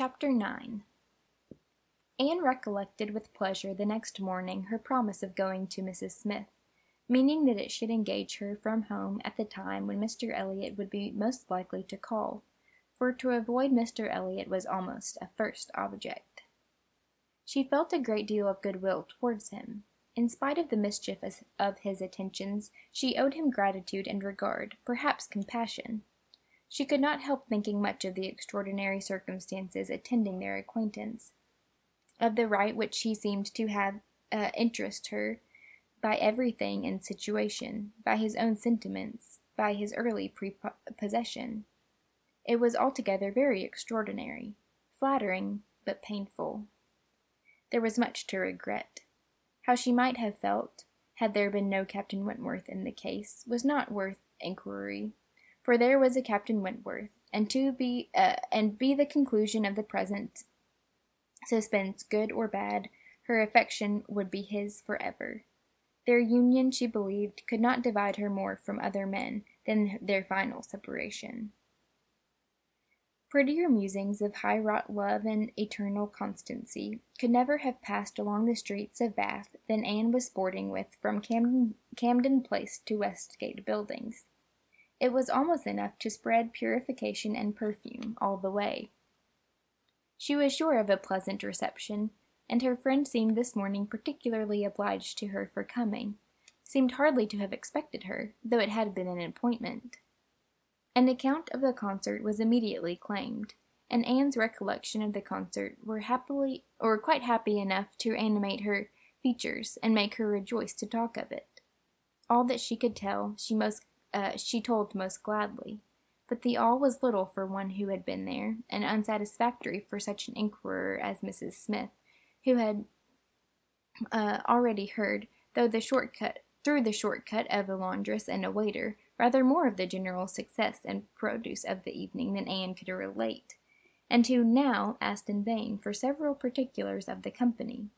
Chapter 9 Anne recollected with pleasure the next morning her promise of going to Mrs. Smith, meaning that it should engage her from home at the time when Mr. Elliot would be most likely to call, for to avoid Mr. Elliot was almost a first object. She felt a great deal of goodwill towards him. In spite of the mischief of his attentions, she owed him gratitude and regard, perhaps compassion. She could not help thinking much of the extraordinary circumstances attending their acquaintance, of the right which he seemed to have uh, interest her by everything and situation, by his own sentiments, by his early prepossession. It was altogether very extraordinary, flattering, but painful. There was much to regret. How she might have felt, had there been no Captain Wentworth in the case, was not worth inquiry for there was a Captain Wentworth, and to be uh, and be the conclusion of the present suspense, good or bad, her affection would be his for ever. Their union, she believed, could not divide her more from other men than their final separation. Prettier musings of high wrought love and eternal constancy could never have passed along the streets of Bath than Anne was sporting with from Camden, Camden Place to Westgate Buildings. It was almost enough to spread purification and perfume all the way. She was sure of a pleasant reception, and her friend seemed this morning particularly obliged to her for coming, seemed hardly to have expected her, though it had been an appointment. An account of the concert was immediately claimed, and Anne's recollection of the concert were happily or quite happy enough to animate her features and make her rejoice to talk of it. All that she could tell, she most uh, she told most gladly. But the all was little for one who had been there, and unsatisfactory for such an inquirer as Mrs. Smith, who had uh, already heard, though the shortcut through the shortcut of a laundress and a waiter, rather more of the general success and produce of the evening than Anne could relate, and who now asked in vain for several particulars of the company.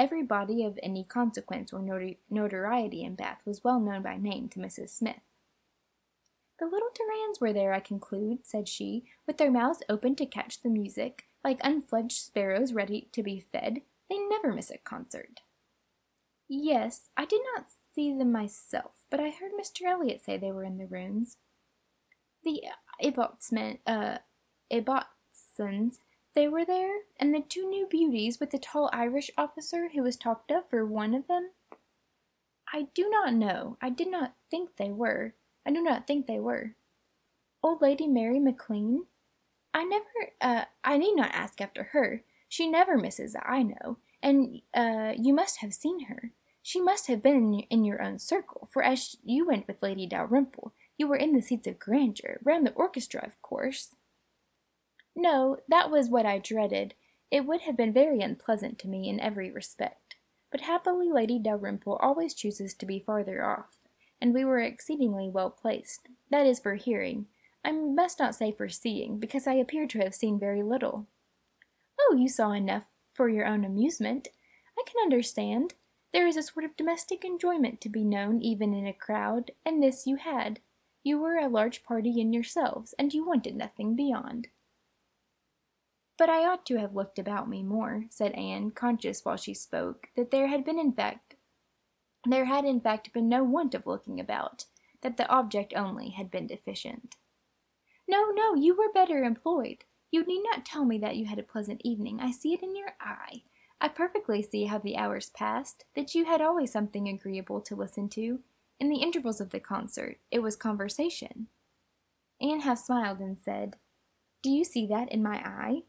Everybody of any consequence or notoriety in Bath was well known by name to Mrs. Smith. The little Durands were there, I conclude, said she, with their mouths open to catch the music, like unfledged sparrows ready to be fed. They never miss a concert. Yes, I did not see them myself, but I heard Mr. Elliot say they were in the rooms. The Ibbotsmen, uh, Ibbotsons they were there, and the two new beauties with the tall Irish officer who was talked of for one of them? I do not know. I did not think they were. I do not think they were. Old Lady Mary Maclean? I never, uh, I need not ask after her. She never misses, I know, and, uh, you must have seen her. She must have been in your own circle, for as you went with Lady Dalrymple, you were in the seats of grandeur, round the orchestra, of course. No, that was what I dreaded. It would have been very unpleasant to me in every respect. But happily Lady Dalrymple always chooses to be farther off, and we were exceedingly well placed. That is for hearing. I must not say for seeing, because I appear to have seen very little. Oh, you saw enough for your own amusement. I can understand. There is a sort of domestic enjoyment to be known even in a crowd, and this you had. You were a large party in yourselves, and you wanted nothing beyond. But I ought to have looked about me more, said Anne, conscious while she spoke that there had been in fact there had in fact been no want of looking about, that the object only had been deficient. No, no, you were better employed. You need not tell me that you had a pleasant evening. I see it in your eye. I perfectly see how the hours passed, that you had always something agreeable to listen to. In the intervals of the concert, it was conversation. Anne half smiled and said, Do you see that in my eye?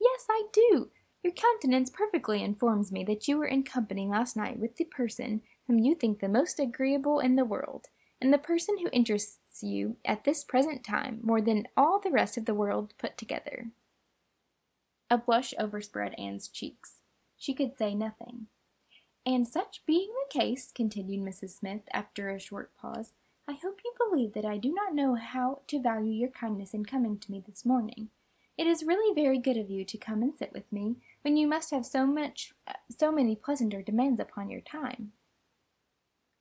Yes, I do. Your countenance perfectly informs me that you were in company last night with the person whom you think the most agreeable in the world, and the person who interests you at this present time more than all the rest of the world put together. A blush overspread Anne's cheeks. She could say nothing. And such being the case, continued Mrs. Smith after a short pause, I hope you believe that I do not know how to value your kindness in coming to me this morning. It is really very good of you to come and sit with me, when you must have so much, so many pleasanter demands upon your time.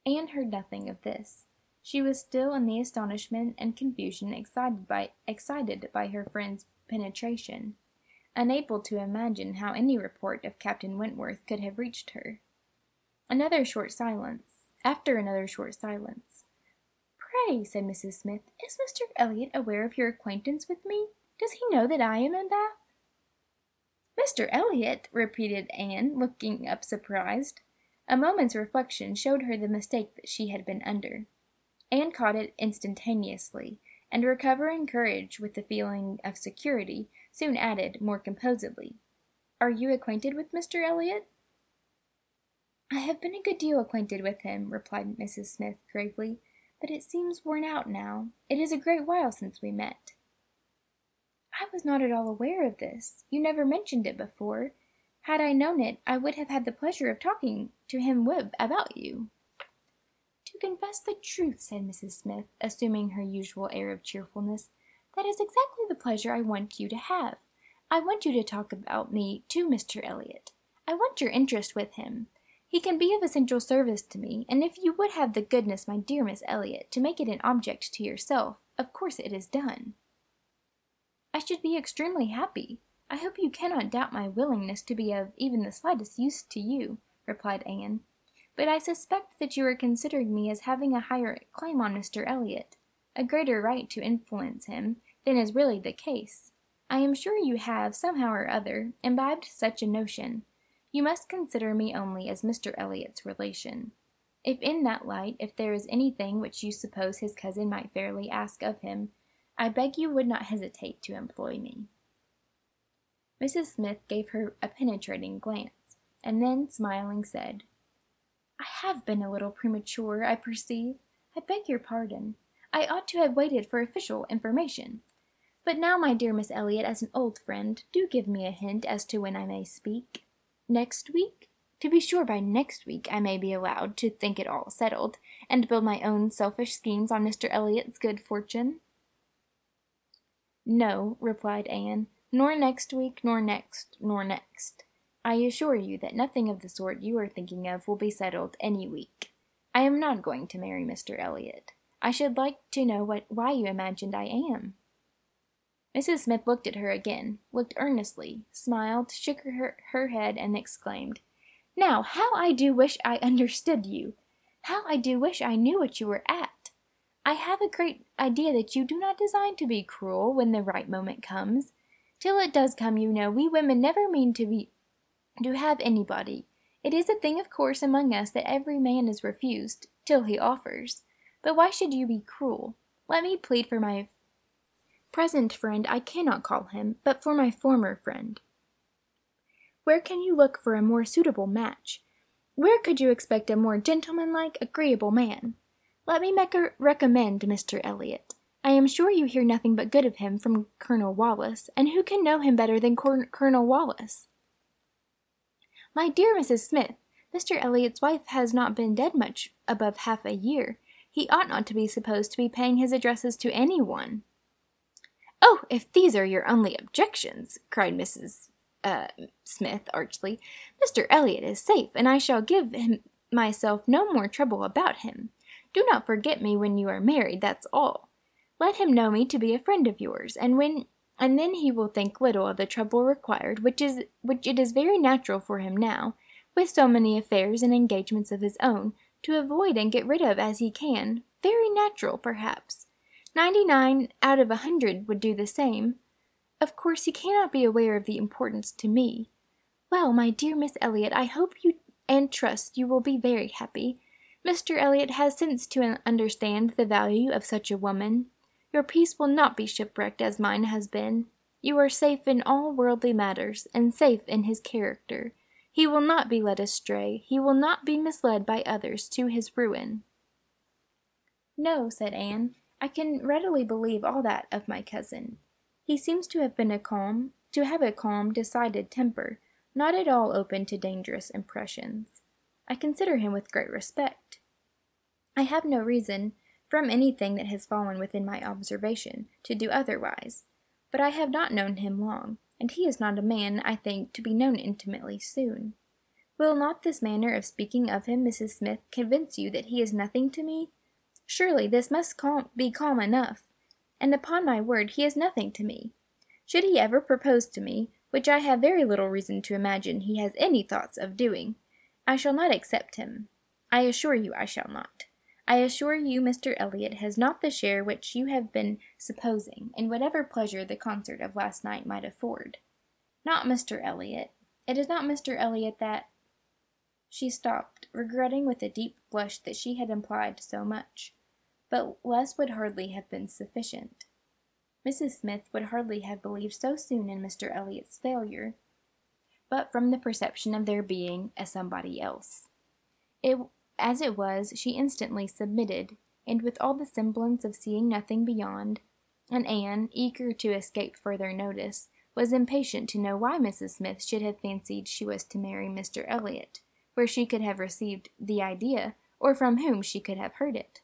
Anne heard nothing of this. She was still in the astonishment and confusion excited by excited by her friend's penetration. unable to imagine how any report of Captain Wentworth could have reached her. Another short silence. After another short silence. Pray, said Mrs. Smith, is Mr. Elliot aware of your acquaintance with me? Does he know that I am in Bath? Mr. Elliot, repeated Anne, looking up surprised. A moment's reflection showed her the mistake that she had been under. Anne caught it instantaneously, and recovering courage with the feeling of security, soon added, more composedly, Are you acquainted with Mr. Elliot? I have been a good deal acquainted with him, replied Mrs. Smith gravely, but it seems worn out now. It is a great while since we met. I was not at all aware of this. You never mentioned it before. Had I known it, I would have had the pleasure of talking to him Webb about you. To confess the truth, said Mrs. Smith, assuming her usual air of cheerfulness, that is exactly the pleasure I want you to have. I want you to talk about me to Mr. Elliot. I want your interest with him. He can be of essential service to me, and if you would have the goodness, my dear Miss Elliot, to make it an object to yourself, of course it is done. I should be extremely happy. I hope you cannot doubt my willingness to be of even the slightest use to you, replied Anne. But I suspect that you are considering me as having a higher claim on Mr. Elliot, a greater right to influence him, than is really the case. I am sure you have, somehow or other, imbibed such a notion. You must consider me only as Mr. Elliot's relation. If in that light, if there is anything which you suppose his cousin might fairly ask of him, I beg you would not hesitate to employ me. Mrs. Smith gave her a penetrating glance, and then, smiling, said, I have been a little premature, I perceive. I beg your pardon. I ought to have waited for official information. But now, my dear Miss Elliot, as an old friend, do give me a hint as to when I may speak. Next week? To be sure, by next week I may be allowed to think it all settled, and build my own selfish schemes on Mr. Elliot's good fortune. No, replied Anne, nor next week, nor next, nor next. I assure you that nothing of the sort you are thinking of will be settled any week. I am not going to marry Mr. Elliot. I should like to know what why you imagined I am. Mrs. Smith looked at her again, looked earnestly, smiled, shook her, her head, and exclaimed, Now, how I do wish I understood you! How I do wish I knew what you were at! I have a great idea that you do not design to be cruel when the right moment comes. Till it does come, you know, we women never mean to be to have anybody. It is a thing of course among us that every man is refused till he offers. But why should you be cruel? Let me plead for my present friend I cannot call him, but for my former friend. Where can you look for a more suitable match? Where could you expect a more gentlemanlike, agreeable man? Let me make recommend Mr. Elliot. I am sure you hear nothing but good of him from Colonel Wallis, and who can know him better than Cor- Colonel Wallis? My dear Mrs. Smith, Mr. Elliot's wife has not been dead much above half a year. He ought not to be supposed to be paying his addresses to any one. Oh, if these are your only objections, cried Mrs. Uh, Smith archly, Mr. Elliot is safe, and I shall give him myself no more trouble about him. Do not forget me when you are married, that's all. Let him know me to be a friend of yours, and when and then he will think little of the trouble required, which is which it is very natural for him now, with so many affairs and engagements of his own, to avoid and get rid of as he can. Very natural, perhaps. Ninety-nine out of a hundred would do the same. Of course he cannot be aware of the importance to me. Well, my dear Miss Elliot, I hope you and trust you will be very happy. Mr. Elliot has sense to understand the value of such a woman. Your peace will not be shipwrecked as mine has been. You are safe in all worldly matters, and safe in his character. He will not be led astray. He will not be misled by others to his ruin. No, said Anne, I can readily believe all that of my cousin. He seems to have been a calm, to have a calm, decided temper, not at all open to dangerous impressions. I consider him with great respect. I have no reason, from anything that has fallen within my observation, to do otherwise, but I have not known him long, and he is not a man, I think, to be known intimately soon. Will not this manner of speaking of him, Mrs. Smith, convince you that he is nothing to me? Surely this must calm, be calm enough, and upon my word he is nothing to me. Should he ever propose to me, which I have very little reason to imagine he has any thoughts of doing, I shall not accept him. I assure you I shall not. I assure you Mr. Elliot has not the share which you have been supposing, in whatever pleasure the concert of last night might afford. Not Mr. Elliot. It is not Mr. Elliot that She stopped, regretting with a deep blush that she had implied so much. But less would hardly have been sufficient. Mrs. Smith would hardly have believed so soon in Mr. Elliot's failure, but from the perception of there being a somebody else. It as it was, she instantly submitted, and with all the semblance of seeing nothing beyond, and Anne, eager to escape further notice, was impatient to know why Mrs. Smith should have fancied she was to marry Mr. Elliot, where she could have received the idea, or from whom she could have heard it.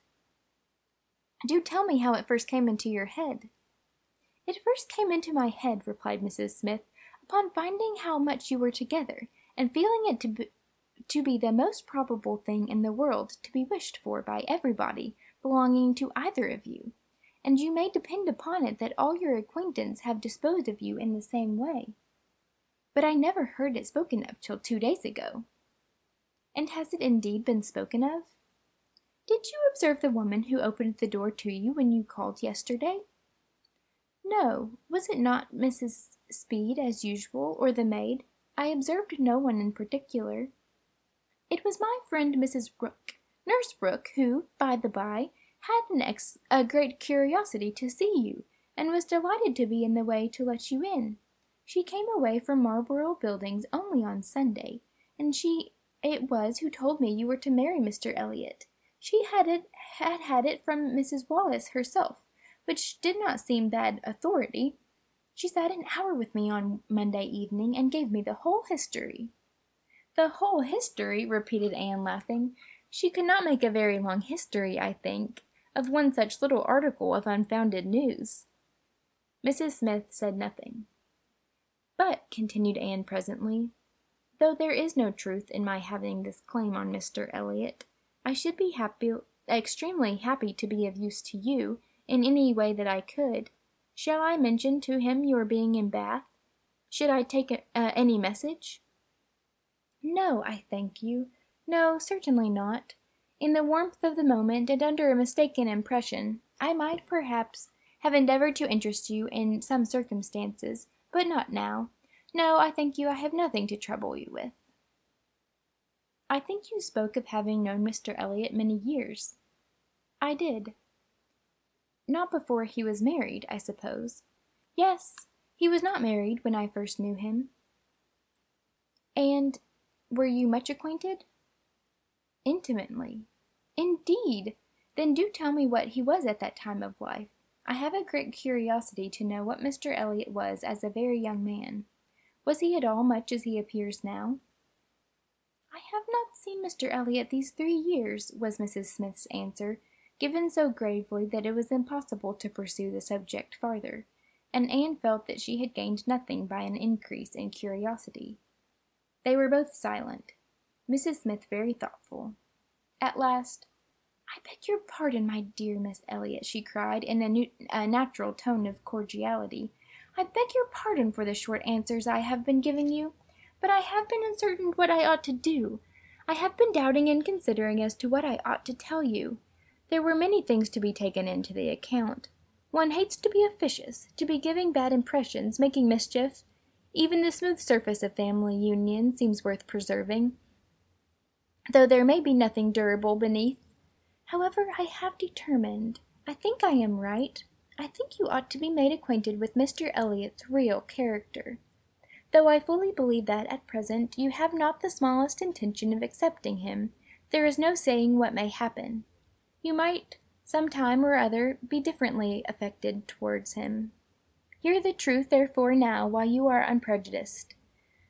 Do tell me how it first came into your head. It first came into my head, replied Mrs. Smith, upon finding how much you were together, and feeling it to be, to be the most probable thing in the world to be wished for by everybody belonging to either of you, and you may depend upon it that all your acquaintance have disposed of you in the same way. But I never heard it spoken of till two days ago. And has it indeed been spoken of? Did you observe the woman who opened the door to you when you called yesterday? No, was it not Mrs. Speed as usual, or the maid? I observed no one in particular. It was my friend Mrs. Rooke, Nurse Rooke, who, by the by, had an ex- a great curiosity to see you, and was delighted to be in the way to let you in. She came away from Marlborough Buildings only on Sunday, and she it was who told me you were to marry Mr. Elliot. She had it had had it from Mrs. Wallis herself, which did not seem bad authority. She sat an hour with me on Monday evening and gave me the whole history. The whole history, repeated Anne, laughing. She could not make a very long history, I think, of one such little article of unfounded news. Mrs. Smith said nothing. But, continued Anne presently, though there is no truth in my having this claim on Mr. Elliot, I should be happy, extremely happy to be of use to you in any way that I could. Shall I mention to him your being in Bath? Should I take uh, any message? No, I thank you. No, certainly not. In the warmth of the moment, and under a mistaken impression, I might, perhaps, have endeavored to interest you in some circumstances, but not now. No, I thank you, I have nothing to trouble you with. I think you spoke of having known Mr. Elliot many years. I did. Not before he was married, I suppose. Yes, he was not married when I first knew him. And were you much acquainted? Intimately. Indeed! Then do tell me what he was at that time of life. I have a great curiosity to know what Mr. Elliot was as a very young man. Was he at all much as he appears now? I have not seen Mr. Elliot these three years, was Mrs. Smith's answer, given so gravely that it was impossible to pursue the subject farther, and Anne felt that she had gained nothing by an increase in curiosity. They were both silent, Mrs. Smith very thoughtful. At last, I beg your pardon, my dear Miss Elliot, she cried, in a, new, a natural tone of cordiality. I beg your pardon for the short answers I have been giving you, but I have been uncertain what I ought to do. I have been doubting and considering as to what I ought to tell you. There were many things to be taken into the account. One hates to be officious, to be giving bad impressions, making mischief, even the smooth surface of family union seems worth preserving, though there may be nothing durable beneath. However, I have determined, I think I am right, I think you ought to be made acquainted with Mr. Elliot's real character. Though I fully believe that, at present, you have not the smallest intention of accepting him, there is no saying what may happen. You might, some time or other, be differently affected towards him. Hear the truth, therefore, now, while you are unprejudiced.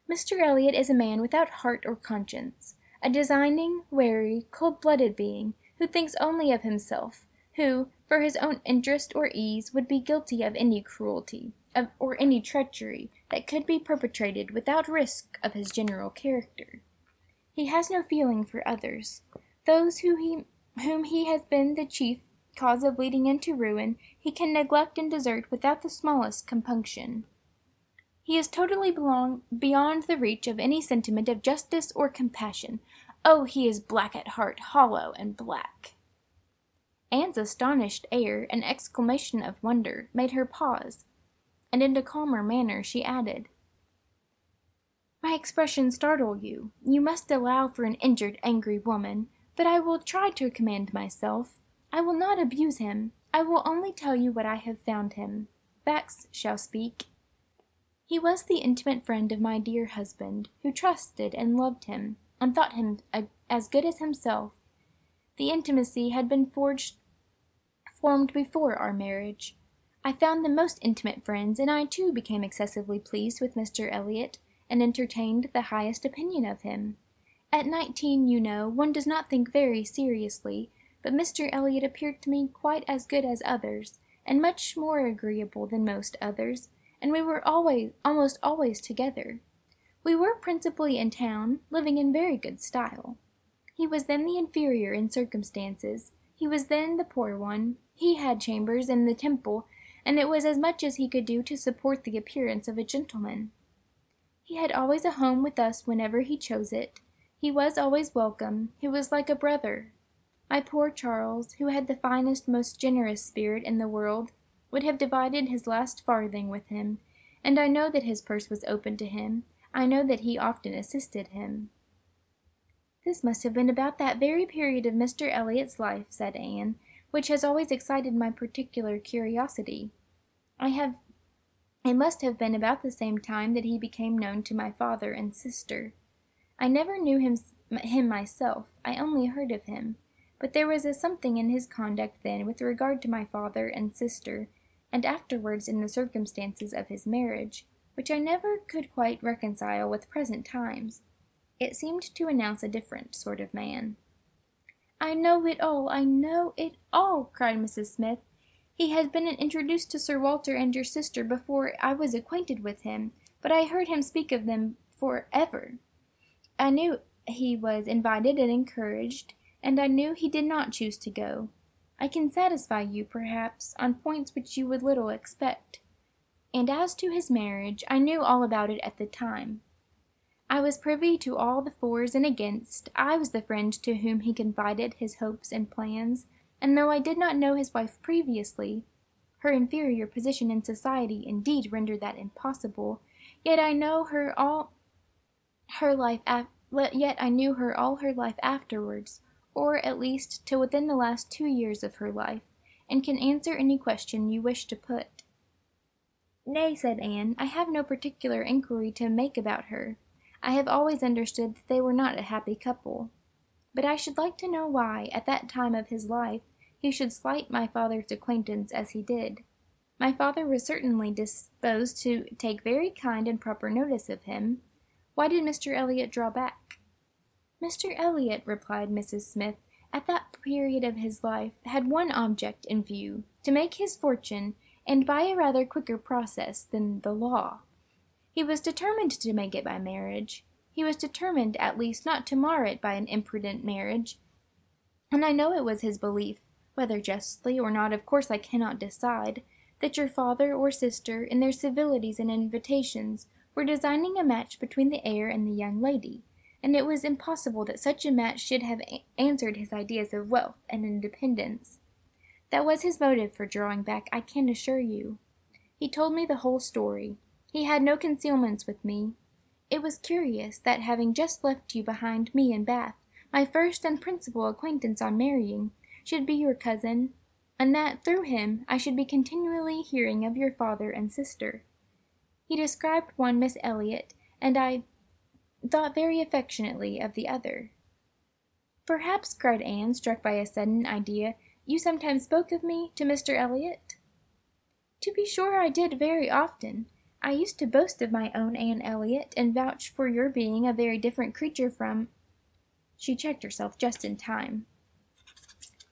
Mr. Elliot is a man without heart or conscience, a designing, wary, cold-blooded being, who thinks only of himself, who, for his own interest or ease, would be guilty of any cruelty, of, or any treachery that could be perpetrated without risk of his general character. He has no feeling for others. Those who he, whom he has been the chief cause of leading into ruin, he can neglect and desert without the smallest compunction. He is totally belong beyond the reach of any sentiment of justice or compassion. Oh, he is black at heart, hollow and black. Anne's astonished air and exclamation of wonder made her pause, and in a calmer manner she added, My expression startle you. You must allow for an injured, angry woman, but I will try to command myself. I will not abuse him. I will only tell you what I have found him. Facts shall speak. He was the intimate friend of my dear husband, who trusted and loved him, and thought him a, as good as himself. The intimacy had been forged, formed before our marriage. I found them most intimate friends, and I too became excessively pleased with Mr. Elliot, and entertained the highest opinion of him. At nineteen, you know, one does not think very seriously, but Mr. Elliot appeared to me quite as good as others, and much more agreeable than most others, and we were always, almost always together. We were principally in town, living in very good style. He was then the inferior in circumstances, he was then the poor one, he had chambers in the Temple, and it was as much as he could do to support the appearance of a gentleman. He had always a home with us whenever he chose it. He was always welcome. He was like a brother. My poor Charles, who had the finest, most generous spirit in the world, would have divided his last farthing with him, and I know that his purse was open to him. I know that he often assisted him. This must have been about that very period of Mr. Elliot's life, said Anne, which has always excited my particular curiosity. I have it must have been about the same time that he became known to my father and sister. I never knew him, him myself, I only heard of him, but there was a something in his conduct then with regard to my father and sister, and afterwards in the circumstances of his marriage, which I never could quite reconcile with present times. It seemed to announce a different sort of man. I know it all, I know it all, cried Mrs. Smith. He has been introduced to Sir Walter and your sister before I was acquainted with him, but I heard him speak of them for ever. I knew he was invited and encouraged, and I knew he did not choose to go. I can satisfy you, perhaps, on points which you would little expect. And as to his marriage, I knew all about it at the time. I was privy to all the fors and against. I was the friend to whom he confided his hopes and plans, and though I did not know his wife previously, her inferior position in society indeed rendered that impossible, yet I know her all her life af- yet I knew her all her life afterwards, or at least till within the last two years of her life, and can answer any question you wish to put. Nay, said Anne, I have no particular inquiry to make about her. I have always understood that they were not a happy couple. But I should like to know why, at that time of his life, he should slight my father's acquaintance as he did. My father was certainly disposed to take very kind and proper notice of him. Why did Mr. Elliot draw back? Mr. Elliot, replied Mrs. Smith, at that period of his life, had one object in view, to make his fortune, and by a rather quicker process than the law. He was determined to make it by marriage. He was determined, at least, not to mar it by an imprudent marriage. And I know it was his belief, whether justly or not, of course I cannot decide, that your father or sister, in their civilities and invitations, were designing a match between the heir and the young lady, and it was impossible that such a match should have a- answered his ideas of wealth and independence. That was his motive for drawing back, I can assure you. He told me the whole story, he had no concealments with me. It was curious that having just left you behind me in Bath, my first and principal acquaintance on marrying should be your cousin, and that through him I should be continually hearing of your father and sister. He described one Miss Elliot, and I thought very affectionately of the other. Perhaps, cried Anne, struck by a sudden idea, you sometimes spoke of me to Mr. Elliot? To be sure I did very often. I used to boast of my own Anne Elliot, and vouch for your being a very different creature from She checked herself just in time.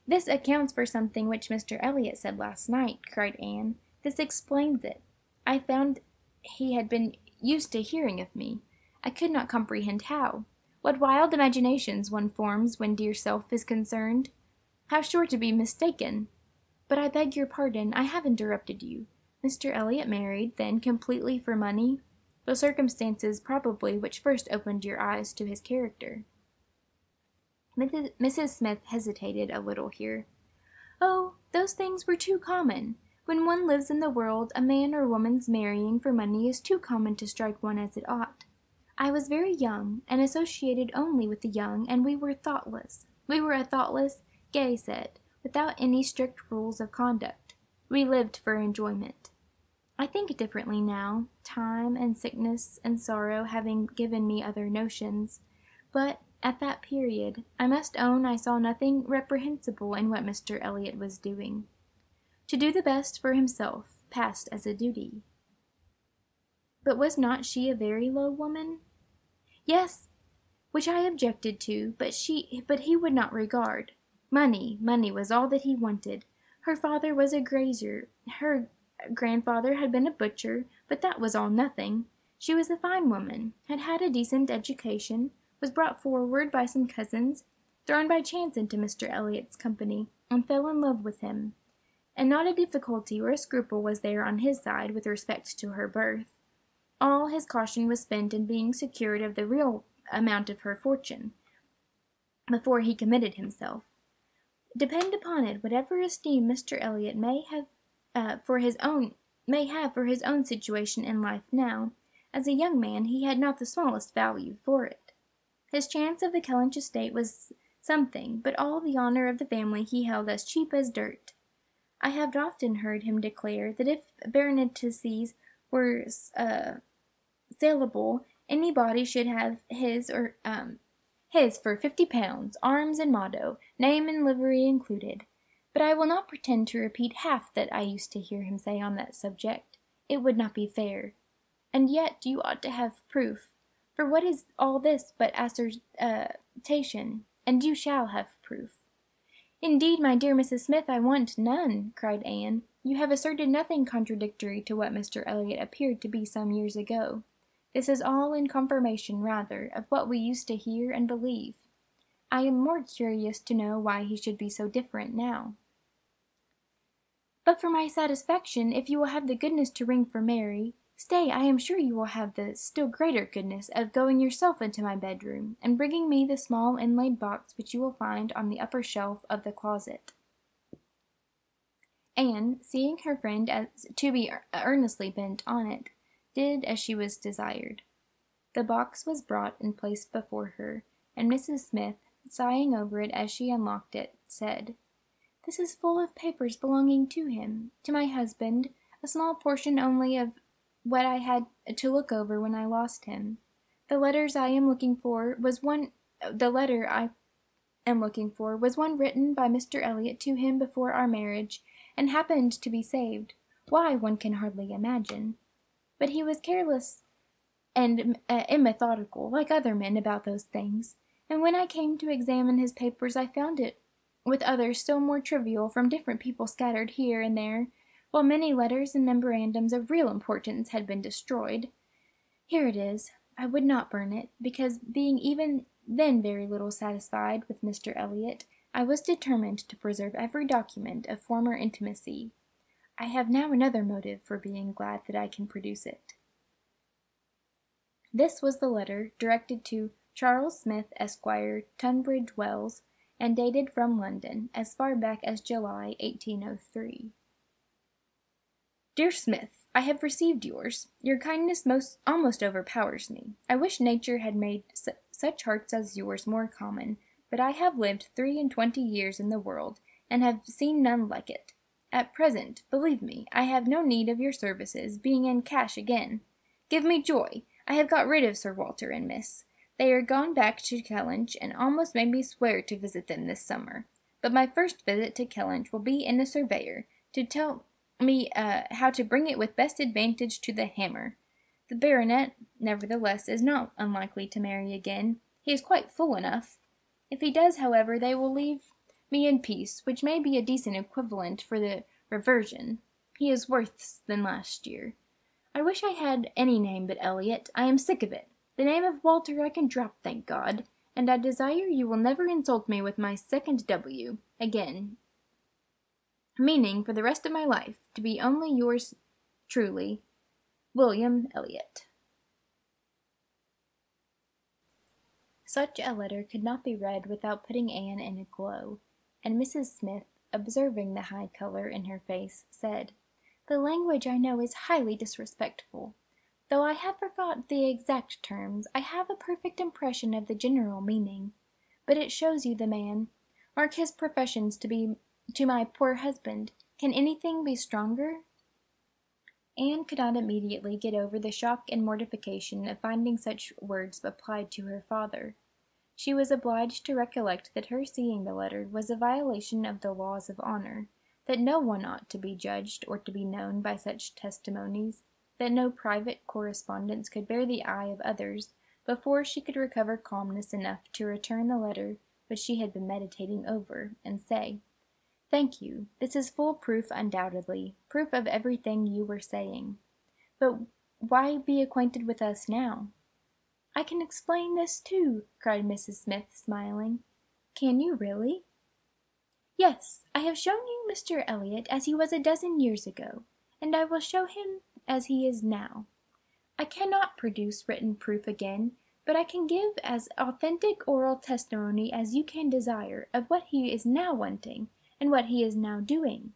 This accounts for something which Mr. Elliot said last night, cried Anne. This explains it. I found he had been used to hearing of me. I could not comprehend how. What wild imaginations one forms when dear self is concerned. How sure to be mistaken! But I beg your pardon, I have interrupted you. Mr. Elliot married, then, completely for money? the circumstances probably which first opened your eyes to his character. Mrs. Smith hesitated a little here. Oh, those things were too common. When one lives in the world, a man or woman's marrying for money is too common to strike one as it ought. I was very young, and associated only with the young, and we were thoughtless. We were a thoughtless, gay set, without any strict rules of conduct. We lived for enjoyment. I think differently now, time and sickness and sorrow having given me other notions, but at that period I must own I saw nothing reprehensible in what Mr. Elliot was doing. To do the best for himself passed as a duty. But was not she a very low woman? Yes, which I objected to, but she but he would not regard. Money, money was all that he wanted. Her father was a grazier, her grandfather had been a butcher, but that was all nothing. She was a fine woman, had had a decent education, was brought forward by some cousins, thrown by chance into Mr. Elliot's company, and fell in love with him. And not a difficulty or a scruple was there on his side with respect to her birth. All his caution was spent in being secured of the real amount of her fortune before he committed himself. Depend upon it, whatever esteem Mr. Elliot may have uh, for his own may have for his own situation in life now, as a young man he had not the smallest value for it. His chance of the Kellynch estate was something, but all the honor of the family he held as cheap as dirt. I have often heard him declare that if baronetcies were uh, saleable, anybody should have his or um, his for fifty pounds, arms and motto, name and livery included. But I will not pretend to repeat half that I used to hear him say on that subject. It would not be fair. And yet you ought to have proof. For what is all this but assertion? And you shall have proof. Indeed, my dear Mrs. Smith, I want none, cried Anne. You have asserted nothing contradictory to what Mr. Elliot appeared to be some years ago. This is all in confirmation, rather, of what we used to hear and believe. I am more curious to know why he should be so different now. But for my satisfaction, if you will have the goodness to ring for Mary, stay, I am sure you will have the still greater goodness of going yourself into my bedroom, and bringing me the small inlaid box which you will find on the upper shelf of the closet. Anne, seeing her friend as to be earnestly bent on it, did as she was desired. The box was brought and placed before her, and Mrs. Smith, sighing over it as she unlocked it, said, this is full of papers belonging to him, to my husband, a small portion only of what I had to look over when I lost him. The letters I am looking for was one the letter I am looking for was one written by Mr. Elliot to him before our marriage, and happened to be saved. Why, one can hardly imagine. But he was careless and uh, immethodical, like other men, about those things, and when I came to examine his papers I found it with others still more trivial from different people scattered here and there, while many letters and memorandums of real importance had been destroyed. Here it is. I would not burn it, because being even then very little satisfied with Mr. Elliot, I was determined to preserve every document of former intimacy. I have now another motive for being glad that I can produce it. This was the letter directed to Charles Smith, Esquire, Tunbridge Wells, and dated from London as far back as July 1803. Dear Smith, I have received yours. Your kindness most almost overpowers me. I wish nature had made su- such hearts as yours more common, but I have lived three and twenty years in the world, and have seen none like it. At present, believe me, I have no need of your services, being in cash again. Give me joy. I have got rid of Sir Walter and Miss. They are gone back to Kellynch, and almost made me swear to visit them this summer. But my first visit to Kellynch will be in a surveyor, to tell me uh, how to bring it with best advantage to the hammer. The baronet, nevertheless, is not unlikely to marry again. He is quite full enough. If he does, however, they will leave me in peace, which may be a decent equivalent for the reversion. He is worse than last year. I wish I had any name but Elliot. I am sick of it. The name of Walter I can drop, thank God, and I desire you will never insult me with my second W again. Meaning, for the rest of my life, to be only yours truly, William Elliot. Such a letter could not be read without putting Anne in a glow and Mrs. Smith, observing the high color in her face, said, "The language I know is highly disrespectful. Though I have forgot the exact terms, I have a perfect impression of the general meaning. But it shows you the man. Mark his professions to be to my poor husband. Can anything be stronger?" Anne could not immediately get over the shock and mortification of finding such words applied to her father. She was obliged to recollect that her seeing the letter was a violation of the laws of honor, that no one ought to be judged or to be known by such testimonies, that no private correspondence could bear the eye of others, before she could recover calmness enough to return the letter which she had been meditating over, and say, Thank you. This is full proof undoubtedly, proof of everything you were saying. But why be acquainted with us now? I can explain this too, cried Mrs. Smith, smiling. Can you really? Yes, I have shown you Mr. Elliot as he was a dozen years ago, and I will show him as he is now. I cannot produce written proof again, but I can give as authentic oral testimony as you can desire of what he is now wanting and what he is now doing.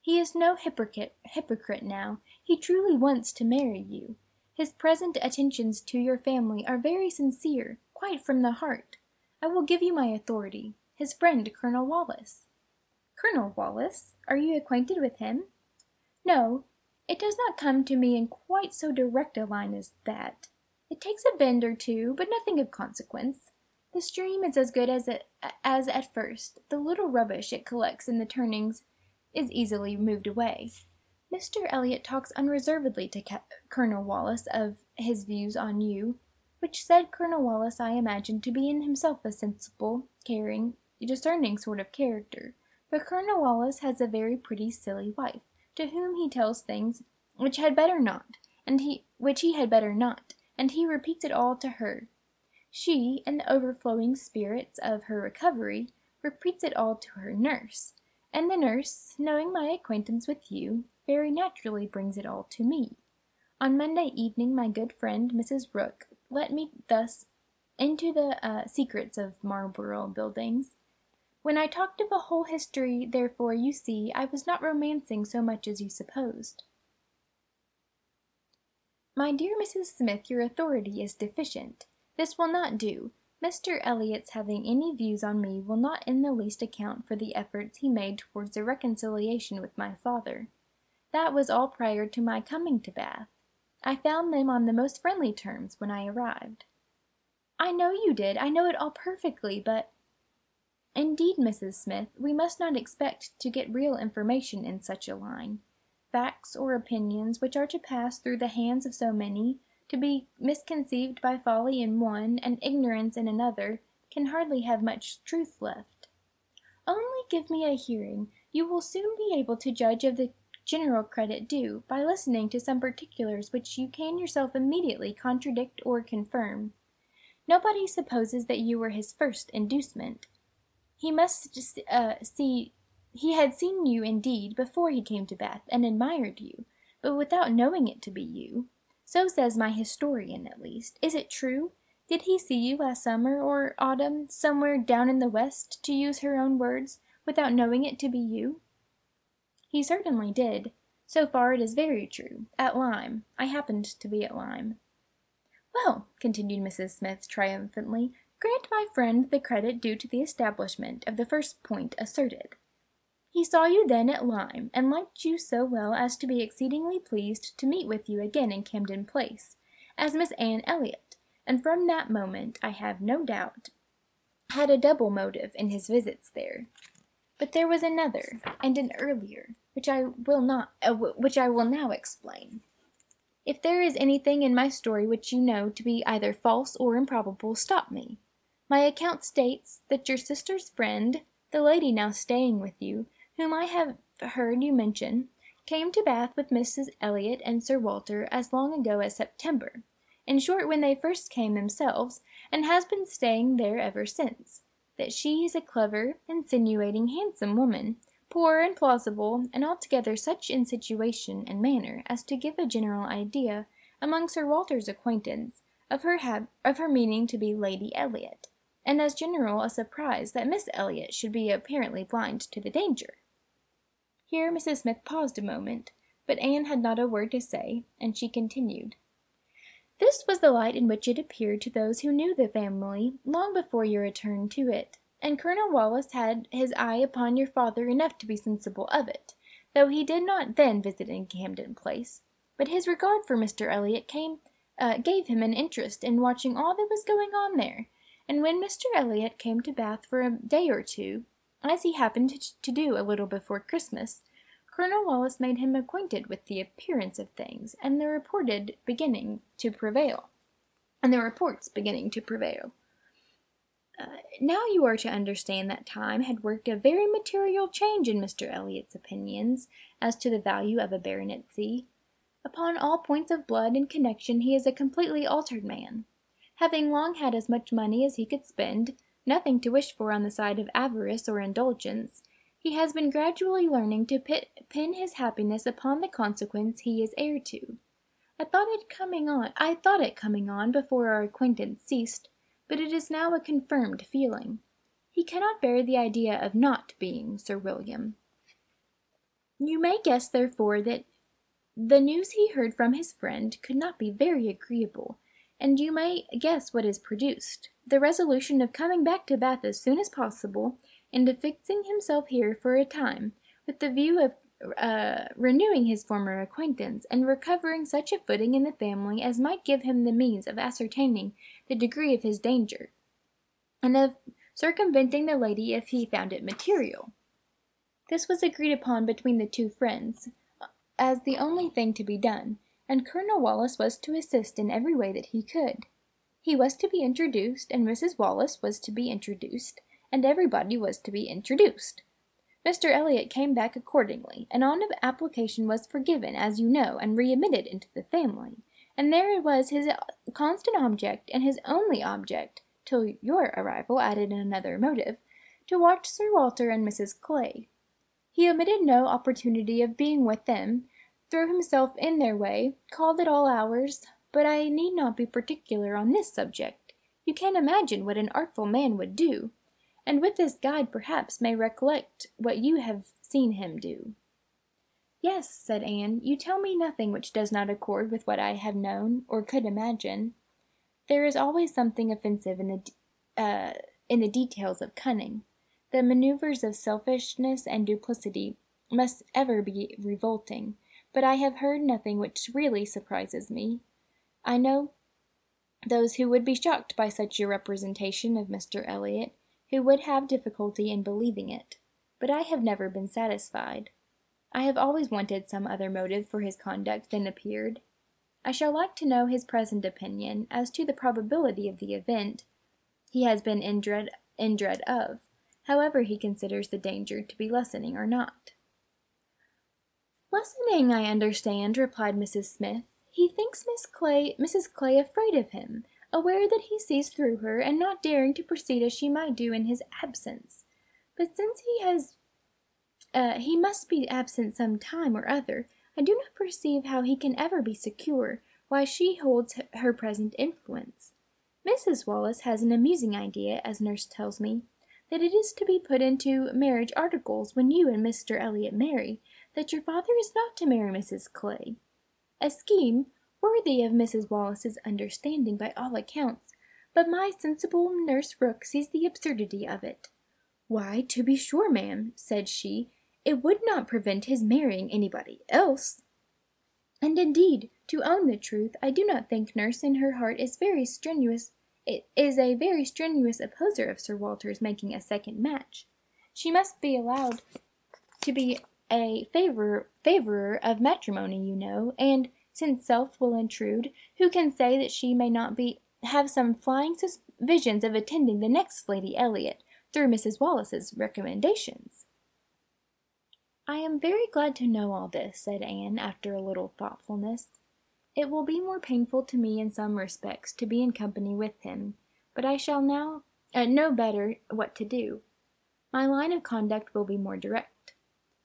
He is no hypocrite, hypocrite now. He truly wants to marry you. His present attentions to your family are very sincere, quite from the heart. I will give you my authority. His friend, Colonel Wallis. Colonel Wallis? Are you acquainted with him? No, it does not come to me in quite so direct a line as that. It takes a bend or two, but nothing of consequence. The stream is as good as, it, as at first. The little rubbish it collects in the turnings is easily moved away. Mr. Elliot talks unreservedly to Ca- Colonel Wallis of his views on you, which said Colonel Wallis I imagine to be in himself a sensible, caring, discerning sort of character. But Colonel Wallis has a very pretty, silly wife, to whom he tells things which had better not, and he which he had better not, and he repeats it all to her. She, in the overflowing spirits of her recovery, repeats it all to her nurse, and the nurse, knowing my acquaintance with you, very naturally brings it all to me. On Monday evening my good friend Mrs. Rooke let me thus into the uh, secrets of Marlborough Buildings. When I talked of a whole history, therefore, you see, I was not romancing so much as you supposed. My dear Mrs. Smith, your authority is deficient. This will not do. Mr. Elliot's having any views on me will not in the least account for the efforts he made towards a reconciliation with my father. That was all prior to my coming to Bath. I found them on the most friendly terms when I arrived. I know you did, I know it all perfectly, but Indeed, Mrs. Smith, we must not expect to get real information in such a line. Facts or opinions which are to pass through the hands of so many to be misconceived by folly in one and ignorance in another, can hardly have much truth left. Only give me a hearing, you will soon be able to judge of the general credit due, by listening to some particulars which you can yourself immediately contradict or confirm. Nobody supposes that you were his first inducement. He must uh, see he had seen you indeed before he came to Bath, and admired you, but without knowing it to be you. So says my historian, at least. Is it true? Did he see you last summer or autumn, somewhere down in the west, to use her own words, without knowing it to be you? He certainly did. So far it is very true. At Lyme. I happened to be at Lyme. Well, continued Mrs. Smith triumphantly, grant my friend the credit due to the establishment of the first point asserted. He saw you then at Lyme, and liked you so well as to be exceedingly pleased to meet with you again in Camden Place, as Miss Anne Elliot, and from that moment, I have no doubt, had a double motive in his visits there. But there was another, and an earlier, which I will not, uh, which I will now explain. If there is anything in my story which you know to be either false or improbable, stop me. My account states that your sister's friend, the lady now staying with you, whom I have heard you mention, came to Bath with Mrs. Elliot and Sir Walter as long ago as September, in short when they first came themselves, and has been staying there ever since; that she is a clever, insinuating, handsome woman, poor and plausible, and altogether such in situation and manner as to give a general idea, among Sir Walter's acquaintance, of her of her meaning to be Lady Elliot, and as general a surprise that Miss Elliot should be apparently blind to the danger. Here Mrs. Smith paused a moment, but Anne had not a word to say, and she continued. This was the light in which it appeared to those who knew the family long before your return to it, and Colonel Wallis had his eye upon your father enough to be sensible of it, though he did not then visit in Camden Place. But his regard for Mr. Elliot uh, gave him an interest in watching all that was going on there, and when Mr. Elliot came to Bath for a day or two, as he happened to, to do a little before Christmas, Colonel Wallis made him acquainted with the appearance of things, and the reported beginning to prevail, and the reports beginning to prevail. Uh, now you are to understand that time had worked a very material change in Mr. Elliot's opinions as to the value of a baronetcy. Upon all points of blood and connection he is a completely altered man. Having long had as much money as he could spend, nothing to wish for on the side of avarice or indulgence, he has been gradually learning to pit, pin his happiness upon the consequence he is heir to. I thought it coming on I thought it coming on before our acquaintance ceased, but it is now a confirmed feeling. He cannot bear the idea of not being Sir William. You may guess, therefore, that the news he heard from his friend could not be very agreeable, and you may guess what is produced the resolution of coming back to Bath as soon as possible and of fixing himself here for a time, with the view of uh, renewing his former acquaintance, and recovering such a footing in the family as might give him the means of ascertaining the degree of his danger, and of circumventing the lady if he found it material. This was agreed upon between the two friends, as the only thing to be done, and Colonel Wallis was to assist in every way that he could. He was to be introduced, and Mrs. Wallis was to be introduced, and everybody was to be introduced. Mr. Elliot came back accordingly, and on application was forgiven, as you know, and readmitted into the family. And there it was his constant object, and his only object, till your arrival added another motive, to watch Sir Walter and Mrs. Clay. He omitted no opportunity of being with them, threw himself in their way, called at all hours, but I need not be particular on this subject. You can imagine what an artful man would do and with this guide perhaps may recollect what you have seen him do. Yes, said Anne, you tell me nothing which does not accord with what I have known or could imagine. There is always something offensive in the uh, in the details of cunning. The maneuvers of selfishness and duplicity must ever be revolting, but I have heard nothing which really surprises me. I know those who would be shocked by such a representation of Mr. Elliot, who would have difficulty in believing it, but I have never been satisfied. I have always wanted some other motive for his conduct than appeared. I shall like to know his present opinion as to the probability of the event he has been in dread, in dread of, however he considers the danger to be lessening or not. Lessening, I understand, replied Mrs. Smith. He thinks Miss Clay, Mrs. Clay afraid of him, aware that he sees through her, and not daring to proceed as she might do in his absence. But since he has uh, he must be absent some time or other, I do not perceive how he can ever be secure, while she holds her present influence. Mrs. Wallis has an amusing idea, as nurse tells me, that it is to be put into marriage articles when you and Mr. Elliot marry, that your father is not to marry Mrs. Clay. A scheme worthy of Mrs. Wallis's understanding by all accounts, but my sensible nurse Rooke sees the absurdity of it. Why, to be sure, ma'am, said she, it would not prevent his marrying anybody else. And indeed, to own the truth, I do not think nurse in her heart is very strenuous it is a very strenuous opposer of Sir Walter's making a second match. She must be allowed to be a favor, favorer of matrimony, you know, and since self will intrude, who can say that she may not be have some flying visions of attending the next Lady Elliot through Mrs. Wallis's recommendations? I am very glad to know all this, said Anne, after a little thoughtfulness. It will be more painful to me in some respects to be in company with him, but I shall now uh, know better what to do. My line of conduct will be more direct.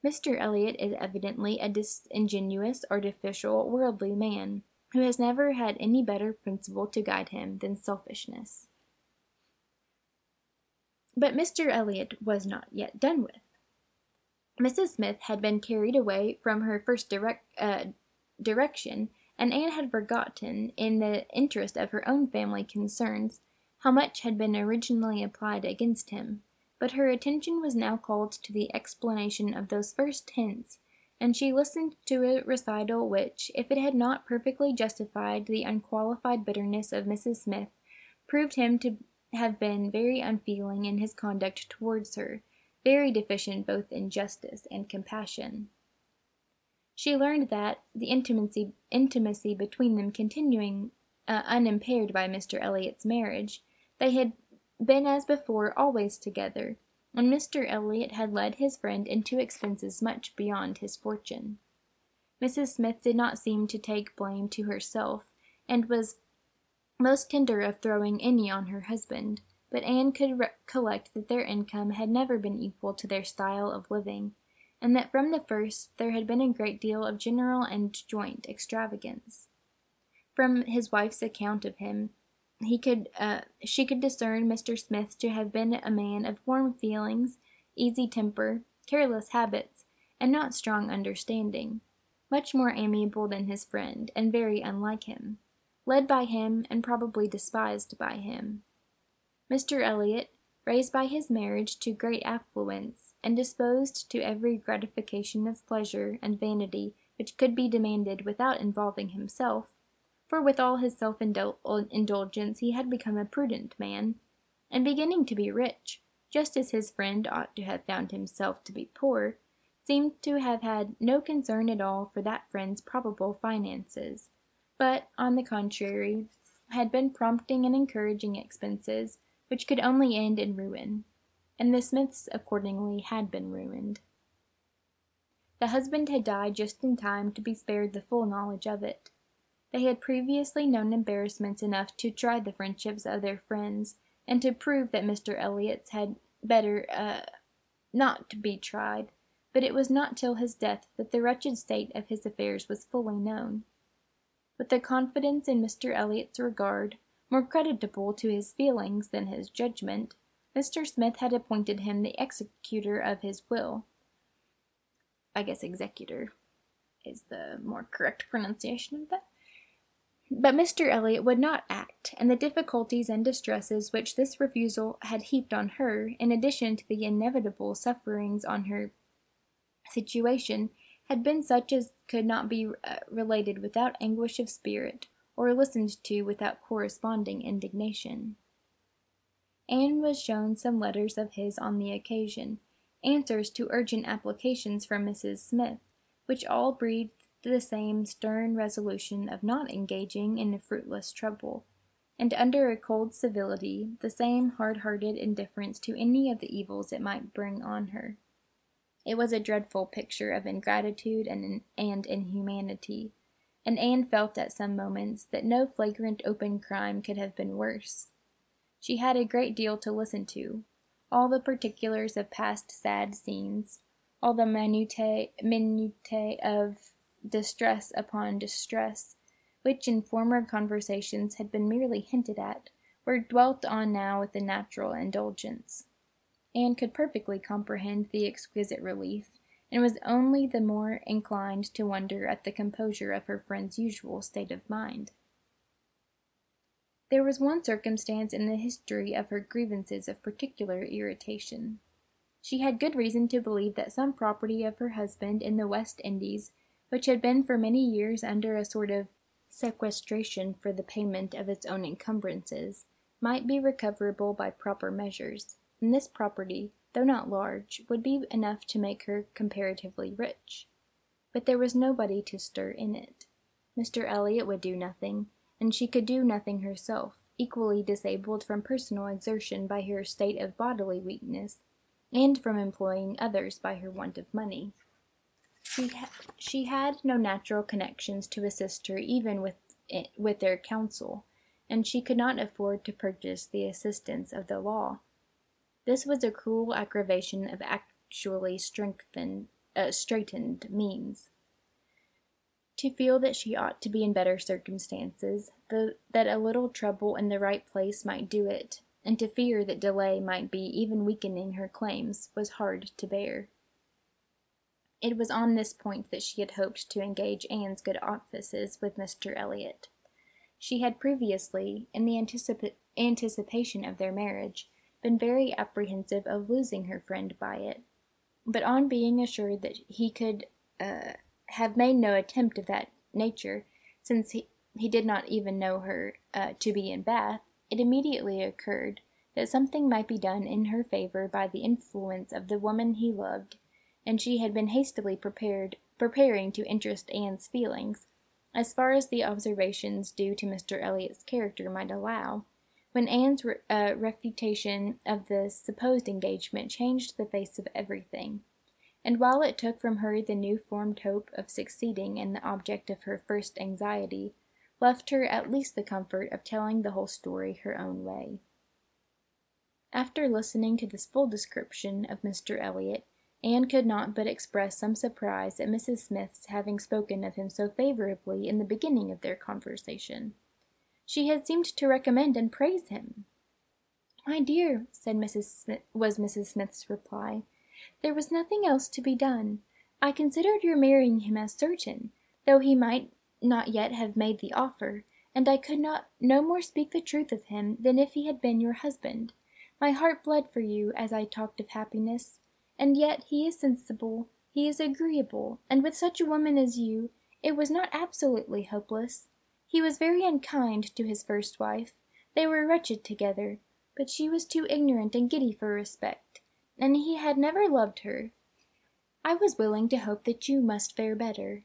Mr. Elliot is evidently a disingenuous, artificial, worldly man, who has never had any better principle to guide him than selfishness. But Mr. Elliot was not yet done with. Mrs. Smith had been carried away from her first direct, uh, direction, and Anne had forgotten, in the interest of her own family concerns, how much had been originally applied against him. But her attention was now called to the explanation of those first hints, and she listened to a recital which, if it had not perfectly justified the unqualified bitterness of Mrs. Smith, proved him to have been very unfeeling in his conduct towards her, very deficient both in justice and compassion. She learned that, the intimacy, intimacy between them continuing uh, unimpaired by Mr. Elliot's marriage, they had been as before always together, and Mr. Elliot had led his friend into expenses much beyond his fortune. Mrs. Smith did not seem to take blame to herself, and was most tender of throwing any on her husband, but Anne could recollect that their income had never been equal to their style of living, and that from the first there had been a great deal of general and joint extravagance. From his wife's account of him, he could uh, she could discern Mr. Smith to have been a man of warm feelings, easy temper, careless habits, and not strong understanding, much more amiable than his friend, and very unlike him, led by him and probably despised by him. Mr. Elliot, raised by his marriage to great affluence, and disposed to every gratification of pleasure and vanity which could be demanded without involving himself, for with all his self indulgence he had become a prudent man, and beginning to be rich, just as his friend ought to have found himself to be poor, seemed to have had no concern at all for that friend's probable finances, but, on the contrary, had been prompting and encouraging expenses which could only end in ruin, and the Smiths accordingly had been ruined. The husband had died just in time to be spared the full knowledge of it. They had previously known embarrassments enough to try the friendships of their friends, and to prove that Mr. Elliot's had better uh, not to be tried, but it was not till his death that the wretched state of his affairs was fully known. With the confidence in Mr. Elliot's regard, more creditable to his feelings than his judgment, Mr. Smith had appointed him the executor of his will. I guess executor is the more correct pronunciation of that. But Mr. Elliot would not act, and the difficulties and distresses which this refusal had heaped on her, in addition to the inevitable sufferings on her situation, had been such as could not be uh, related without anguish of spirit, or listened to without corresponding indignation. Anne was shown some letters of his on the occasion, answers to urgent applications from Mrs. Smith, which all breathed the same stern resolution of not engaging in a fruitless trouble, and under a cold civility the same hard-hearted indifference to any of the evils it might bring on her. It was a dreadful picture of ingratitude and, and inhumanity, and Anne felt at some moments that no flagrant open crime could have been worse. She had a great deal to listen to, all the particulars of past sad scenes, all the minutiae, minutiae of distress upon distress, which in former conversations had been merely hinted at, were dwelt on now with a natural indulgence. Anne could perfectly comprehend the exquisite relief and was only the more inclined to wonder at the composure of her friend's usual state of mind. There was one circumstance in the history of her grievances of particular irritation. She had good reason to believe that some property of her husband in the West Indies, which had been for many years under a sort of sequestration for the payment of its own encumbrances, might be recoverable by proper measures, and this property, though not large, would be enough to make her comparatively rich. But there was nobody to stir in it. Mr. Elliot would do nothing, and she could do nothing herself, equally disabled from personal exertion by her state of bodily weakness, and from employing others by her want of money. She, ha- she had no natural connections to assist her even with, it, with their counsel, and she could not afford to purchase the assistance of the law. This was a cruel aggravation of actually strengthened, uh, straitened means. to feel that she ought to be in better circumstances, the, that a little trouble in the right place might do it, and to fear that delay might be even weakening her claims, was hard to bear. It was on this point that she had hoped to engage Anne's good offices with Mr. Elliot. She had previously, in the anticipa- anticipation of their marriage, been very apprehensive of losing her friend by it, but on being assured that he could uh, have made no attempt of that nature, since he, he did not even know her uh, to be in Bath, it immediately occurred that something might be done in her favor by the influence of the woman he loved, and she had been hastily prepared preparing to interest Anne's feelings, as far as the observations due to Mr. Elliot's character might allow, when Anne's re- uh, refutation of the supposed engagement changed the face of everything. And while it took from her the new formed hope of succeeding in the object of her first anxiety, left her at least the comfort of telling the whole story her own way. After listening to this full description of Mr. Elliot, Anne could not but express some surprise at Mrs. Smith's having spoken of him so favorably in the beginning of their conversation. She had seemed to recommend and praise him. My dear, said Mrs. Smith, was Mrs. Smith's reply, there was nothing else to be done. I considered your marrying him as certain, though he might not yet have made the offer, and I could not no more speak the truth of him than if he had been your husband. My heart bled for you as I talked of happiness. And yet he is sensible, he is agreeable, and with such a woman as you, it was not absolutely hopeless. He was very unkind to his first wife. They were wretched together, but she was too ignorant and giddy for respect, and he had never loved her. I was willing to hope that you must fare better.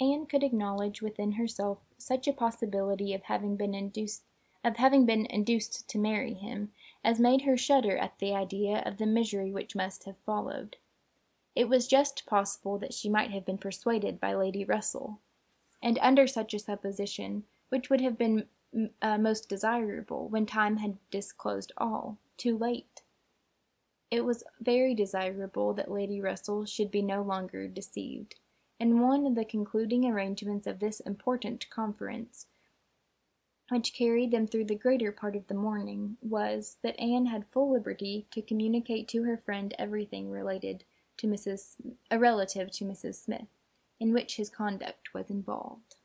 Anne could acknowledge within herself such a possibility of having been induced of having been induced to marry him, as made her shudder at the idea of the misery which must have followed. It was just possible that she might have been persuaded by Lady Russell, and under such a supposition, which would have been uh, most desirable when time had disclosed all, too late. It was very desirable that Lady Russell should be no longer deceived, and one of the concluding arrangements of this important conference which carried them through the greater part of the morning, was, that Anne had full liberty to communicate to her friend everything related to Mrs. a relative to Mrs. Smith, in which his conduct was involved.